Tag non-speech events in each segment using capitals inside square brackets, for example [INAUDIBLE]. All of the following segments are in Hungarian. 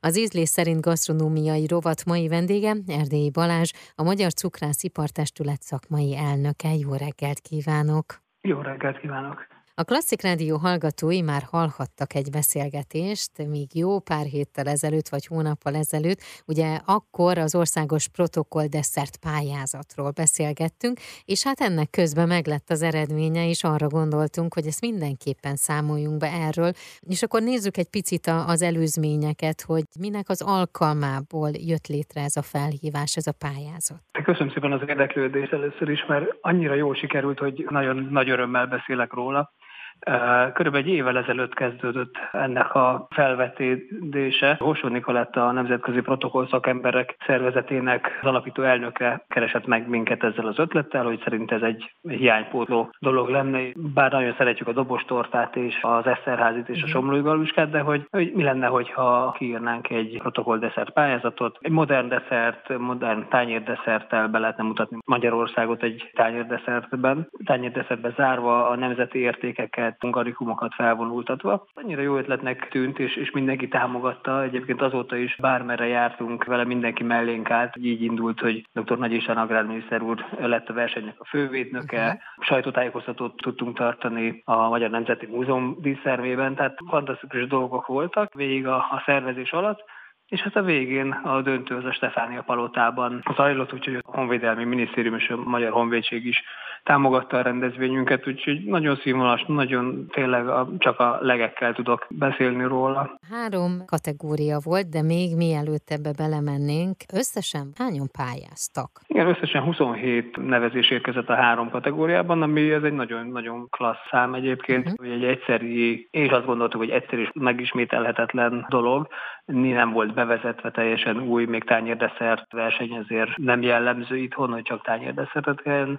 Az ízlés szerint gasztronómiai rovat mai vendége Erdélyi Balázs, a Magyar Cukrász Ipartestület szakmai elnöke. Jó reggelt kívánok! Jó reggelt kívánok! A Klasszik Rádió hallgatói már hallhattak egy beszélgetést, még jó pár héttel ezelőtt, vagy hónappal ezelőtt, ugye akkor az országos protokoll desszert pályázatról beszélgettünk, és hát ennek közben meglett az eredménye, és arra gondoltunk, hogy ezt mindenképpen számoljunk be erről, és akkor nézzük egy picit az előzményeket, hogy minek az alkalmából jött létre ez a felhívás, ez a pályázat. Köszönöm szépen az érdeklődést először is, mert annyira jól sikerült, hogy nagyon nagy örömmel beszélek róla. Körülbelül egy évvel ezelőtt kezdődött ennek a felvetődése. Hosó Nikolett a Nemzetközi Protokoll Szakemberek Szervezetének az alapító elnöke keresett meg minket ezzel az ötlettel, hogy szerint ez egy hiánypótló dolog lenne. Bár nagyon szeretjük a dobostortát és az Eszterházit és a. Somlói Galuskát, de hogy, hogy mi lenne, hogyha kiírnánk egy protokoll desszert pályázatot. Egy modern desszert, modern tányérdesszerttel be lehetne mutatni Magyarországot egy tányérdesszertben. Tányérdesszertben zárva a nemzeti értékeket saját hungarikumokat felvonultatva. Annyira jó ötletnek tűnt, és, és mindenki támogatta. Egyébként azóta is bármerre jártunk, vele mindenki mellénk állt. Így indult, hogy dr. Nagy István agrárminiszter úr lett a versenynek a fővédnöke. Uh-huh. Sajtótájékoztatót tudtunk tartani a Magyar Nemzeti Múzeum díszszervében, tehát fantasztikus dolgok voltak végig a, a szervezés alatt. És hát a végén a döntő az a Stefánia palotában zajlott, úgyhogy a Honvédelmi Minisztérium és a Magyar Honvédség is támogatta a rendezvényünket, úgyhogy nagyon színvonalas, nagyon tényleg a, csak a legekkel tudok beszélni róla. Három kategória volt, de még mielőtt ebbe belemennénk, összesen hányan pályáztak? Igen, összesen 27 nevezés érkezett a három kategóriában, ami ez egy nagyon-nagyon klassz szám egyébként, uh-huh. hogy egy egyszerű, és azt gondoltuk, hogy egyszerű és megismételhetetlen dolog, nem volt bevezetve teljesen új, még tányérdeszert verseny, ezért nem jellemző itthon, hogy csak tányérdeszertet kell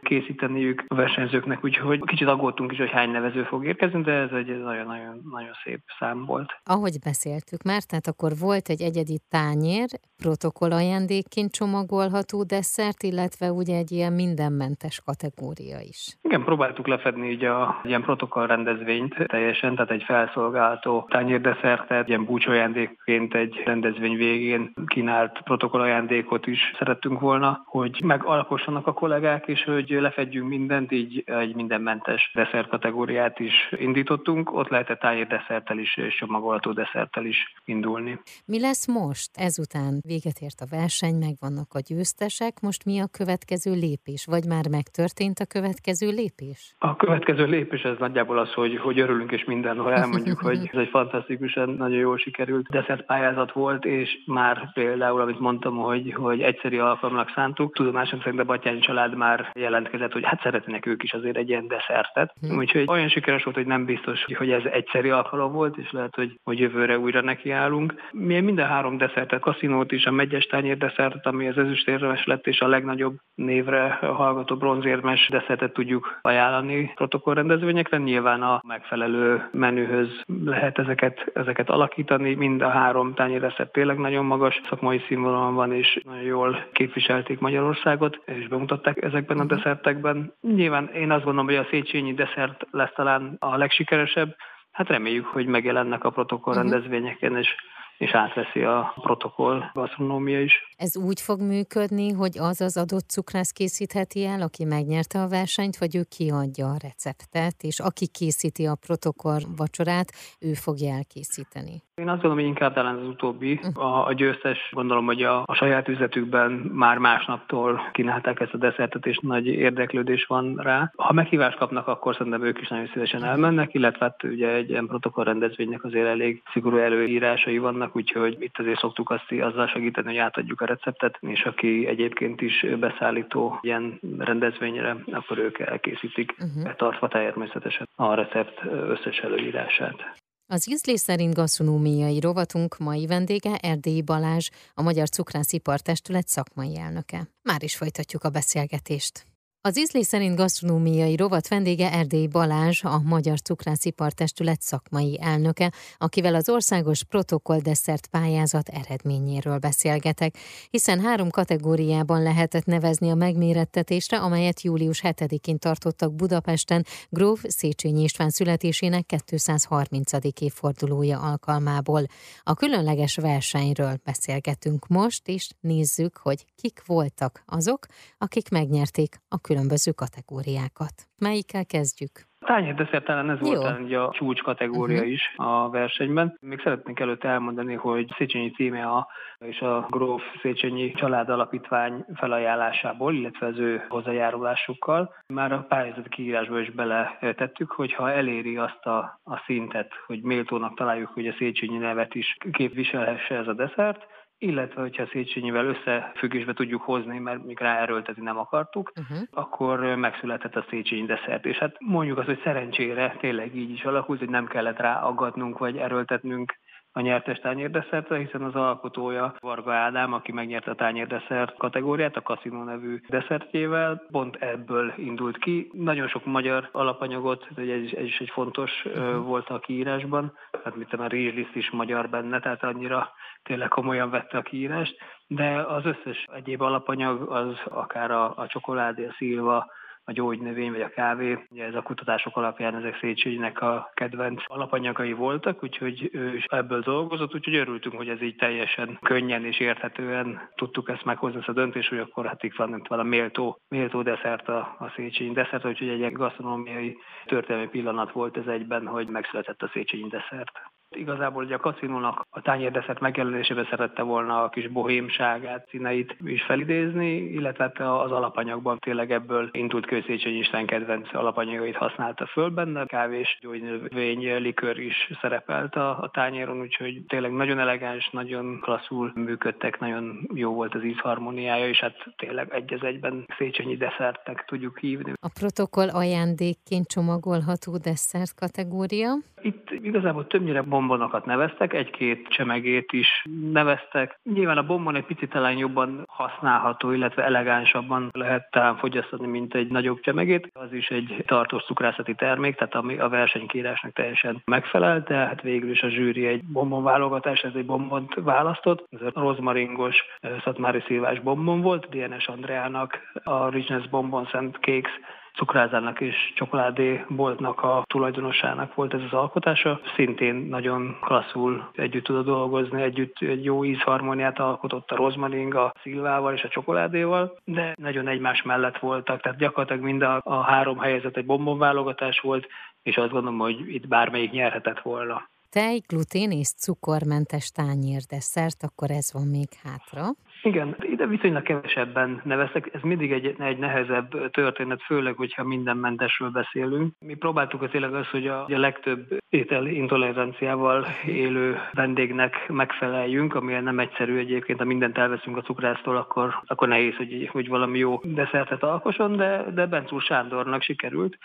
készíteniük a versenyzőknek, úgyhogy kicsit aggódtunk is, hogy hány nevező fog érkezni, de ez egy nagyon-nagyon nagyon szép szám volt. Ahogy beszéltük már, tehát akkor volt egy egyedi tányér, protokoll ajándékként csomagolható desszert, illetve ugye egy ilyen mindenmentes kategória is. Igen, próbáltuk lefedni így a ilyen protokoll rendezvényt teljesen, tehát egy felszolgálható tányérdesszertet, ilyen búcsójándékként egy rendezvény végén kínált protokollajándékot is szerettünk volna, hogy megalkossanak a kollégák, és hogy lefedjünk mindent, így egy mindenmentes deszer kategóriát is indítottunk. Ott lehetett desszerttel is és csomagolható desszerttel is indulni. Mi lesz most? Ezután véget ért a verseny, megvannak a győztesek, most mi a következő lépés? Vagy már megtörtént a következő lépés? A következő lépés ez nagyjából az, hogy, hogy örülünk és mindenhol elmondjuk, hogy ez egy fantasztikusan, nagyon jól sikerült desszertpályázat pályázat volt, és már például, amit mondtam, hogy, hogy egyszerű alkalomnak szántuk, tudomásom szerint a Batyányi család már jelentkezett, hogy hát szeretnének ők is azért egy ilyen deszertet. Hmm. Úgyhogy olyan sikeres volt, hogy nem biztos, hogy ez egyszerű alkalom volt, és lehet, hogy, hogy jövőre újra nekiállunk. Mi minden három deszertet, kaszinót is, a megyes tányér deszertet, ami az ezüstérmes lett, és a legnagyobb névre hallgató bronzérmes deszertet tudjuk ajánlani protokollrendezvényekre. Nyilván a megfelelő menühöz lehet ezeket, ezeket alakítani, mind a három tányérrecept tényleg nagyon magas szakmai színvonalon van, és nagyon jól képviselték Magyarországot, és bemutatták ezekben a mhm. desszertekben. Nyilván én azt gondolom, hogy a Széchenyi desszert lesz talán a legsikeresebb, Hát reméljük, hogy megjelennek a protokoll mhm. rendezvényeken, és és átveszi a protokoll gasztronómia is. Ez úgy fog működni, hogy az az adott cukrász készítheti el, aki megnyerte a versenyt, vagy ő kiadja a receptet, és aki készíti a protokoll vacsorát, ő fogja elkészíteni. Én azt gondolom, hogy inkább talán az utóbbi. Hm. A, a győztes gondolom, hogy a, a saját üzletükben már másnaptól kínálták ezt a desszertet, és nagy érdeklődés van rá. Ha meghívást kapnak, akkor szerintem ők is nagyon szívesen elmennek, illetve hát ugye egy ilyen protokoll rendezvénynek azért elég szigorú előírásai vannak, úgyhogy itt azért szoktuk azt azzal segíteni, hogy átadjuk a receptet, és aki egyébként is beszállító ilyen rendezvényre, akkor ők elkészítik, uh-huh. tartva természetesen a recept összes előírását. Az ízlés szerint gasztronómiai rovatunk mai vendége Erdélyi Balázs, a Magyar Cukrászipar Testület szakmai elnöke. Már is folytatjuk a beszélgetést. Az ízlés szerint gasztronómiai rovat vendége Erdély Balázs, a Magyar Cukrászipartestület szakmai elnöke, akivel az országos protokolldeszert pályázat eredményéről beszélgetek, hiszen három kategóriában lehetett nevezni a megmérettetésre, amelyet július 7-én tartottak Budapesten Gróf Széchenyi István születésének 230. évfordulója alkalmából. A különleges versenyről beszélgetünk most, és nézzük, hogy kik voltak azok, akik megnyerték a különböző kategóriákat. Melyikkel kezdjük? Tányérdeszert talán ez Jó. volt talán a csúcs kategória uh-huh. is a versenyben. Még szeretnék előtte elmondani, hogy Széchenyi címe a, és a Gróf Széchenyi Család Alapítvány felajánlásából, illetve az ő hozzájárulásukkal már a pályázati kiírásba is beletettük, hogy ha eléri azt a, a szintet, hogy méltónak találjuk, hogy a Széchenyi nevet is képviselhesse ez a desszert, illetve hogyha Széchenyivel összefüggésbe tudjuk hozni, mert még ráerőltetni nem akartuk, uh-huh. akkor megszületett a Széchenyi desszert. És hát mondjuk azt, hogy szerencsére tényleg így is alakult, hogy nem kellett ráaggatnunk vagy erőltetnünk a nyertes tányérdesszertre, hiszen az alkotója Varga Ádám, aki megnyerte a tányérdeszert kategóriát, a Casino nevű deszertjével, pont ebből indult ki. Nagyon sok magyar alapanyagot, ez is, ez is egy fontos uh-huh. volt a kiírásban, hát mit a rizsliszt is magyar benne, tehát annyira tényleg komolyan vette a kiírást, de az összes egyéb alapanyag, az akár a, a csokoládé, a szilva, a gyógynövény vagy a kávé. Ugye ez a kutatások alapján ezek Széchenyinek a kedvenc alapanyagai voltak, úgyhogy ő is ebből dolgozott, úgyhogy örültünk, hogy ez így teljesen könnyen és érthetően tudtuk ezt meghozni, ezt a döntést, hogy akkor hát itt van a méltó, méltó desszert a, a Széchenyi desszert, úgyhogy egy gasztronómiai történelmi pillanat volt ez egyben, hogy megszületett a Széchenyi desszert. Igazából ugye a kaszinónak a tányérdeszert megjelenésébe szerette volna a kis bohémságát, színeit is felidézni, illetve hát az alapanyagban tényleg ebből indult Kőszéchenyi Isten kedvenc alapanyagait használta föl benne. Kávés, gyógynövény, likör is szerepelt a, a tányéron, úgyhogy tényleg nagyon elegáns, nagyon klasszul működtek, nagyon jó volt az ízharmóniája, és hát tényleg egy az egyben Széchenyi desszertnek tudjuk hívni. A protokoll ajándékként csomagolható desszert kategória? Itt igazából többnyire bombonokat neveztek, egy-két csemegét is neveztek. Nyilván a bombon egy picit talán jobban használható, illetve elegánsabban lehet talán fogyasztani, mint egy nagyobb csemegét. Az is egy tartós cukrászati termék, tehát ami a versenykírásnak teljesen megfelel, de hát végül is a zsűri egy bombon válogatás, ez egy bombont választott. Ez a rozmaringos szatmári szilvás bombon volt, DNS Andreának a Richness Bombon Szent Cakes cukrázának és csokoládé boltnak a tulajdonosának volt ez az alkotása. Szintén nagyon klasszul együtt tudott dolgozni, együtt egy jó ízharmóniát alkotott a rozmaring, a szilvával és a csokoládéval, de nagyon egymás mellett voltak, tehát gyakorlatilag mind a, a három helyezet egy bombonválogatás volt, és azt gondolom, hogy itt bármelyik nyerhetett volna. Tej, glutén és cukormentes tányérdesszert, akkor ez van még hátra. Igen, ide viszonylag kevesebben neveztek, ez mindig egy, egy nehezebb történet, főleg, hogyha mindenmentesről beszélünk. Mi próbáltuk az tényleg az, hogy a, a legtöbb étel intoleranciával élő vendégnek megfeleljünk, ami nem egyszerű egyébként, ha mindent elveszünk a cukrásztól, akkor, akkor nehéz, hogy, hogy valami jó desszertet alkosson, de, de Bencúr Sándornak sikerült.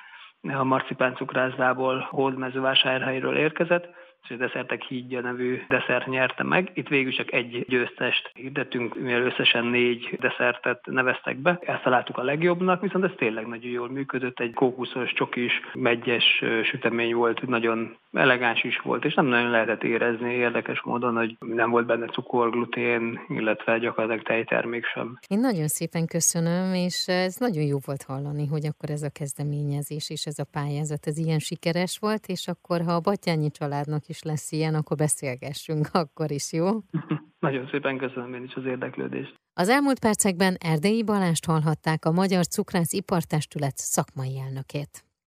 A marcipán cukrászdából Hódmezővásárhelyről érkezett, és a Desszertek hídja nevű desszert nyerte meg. Itt végül csak egy győztest hirdettünk, mivel összesen négy desszertet neveztek be. Ezt találtuk a legjobbnak, viszont ez tényleg nagyon jól működött. Egy kókuszos, csokis, megyes sütemény volt, nagyon elegáns is volt, és nem nagyon lehetett érezni érdekes módon, hogy nem volt benne cukor, glutén, illetve gyakorlatilag tejtermék sem. Én nagyon szépen köszönöm, és ez nagyon jó volt hallani, hogy akkor ez a kezdeményezés és ez a pályázat, ez ilyen sikeres volt, és akkor ha a Batyányi családnak is lesz ilyen, akkor beszélgessünk [LAUGHS] akkor is, jó? [LAUGHS] Nagyon szépen köszönöm én is az érdeklődést. Az elmúlt percekben Erdélyi Balást hallhatták a Magyar Cukrász Ipartestület szakmai elnökét.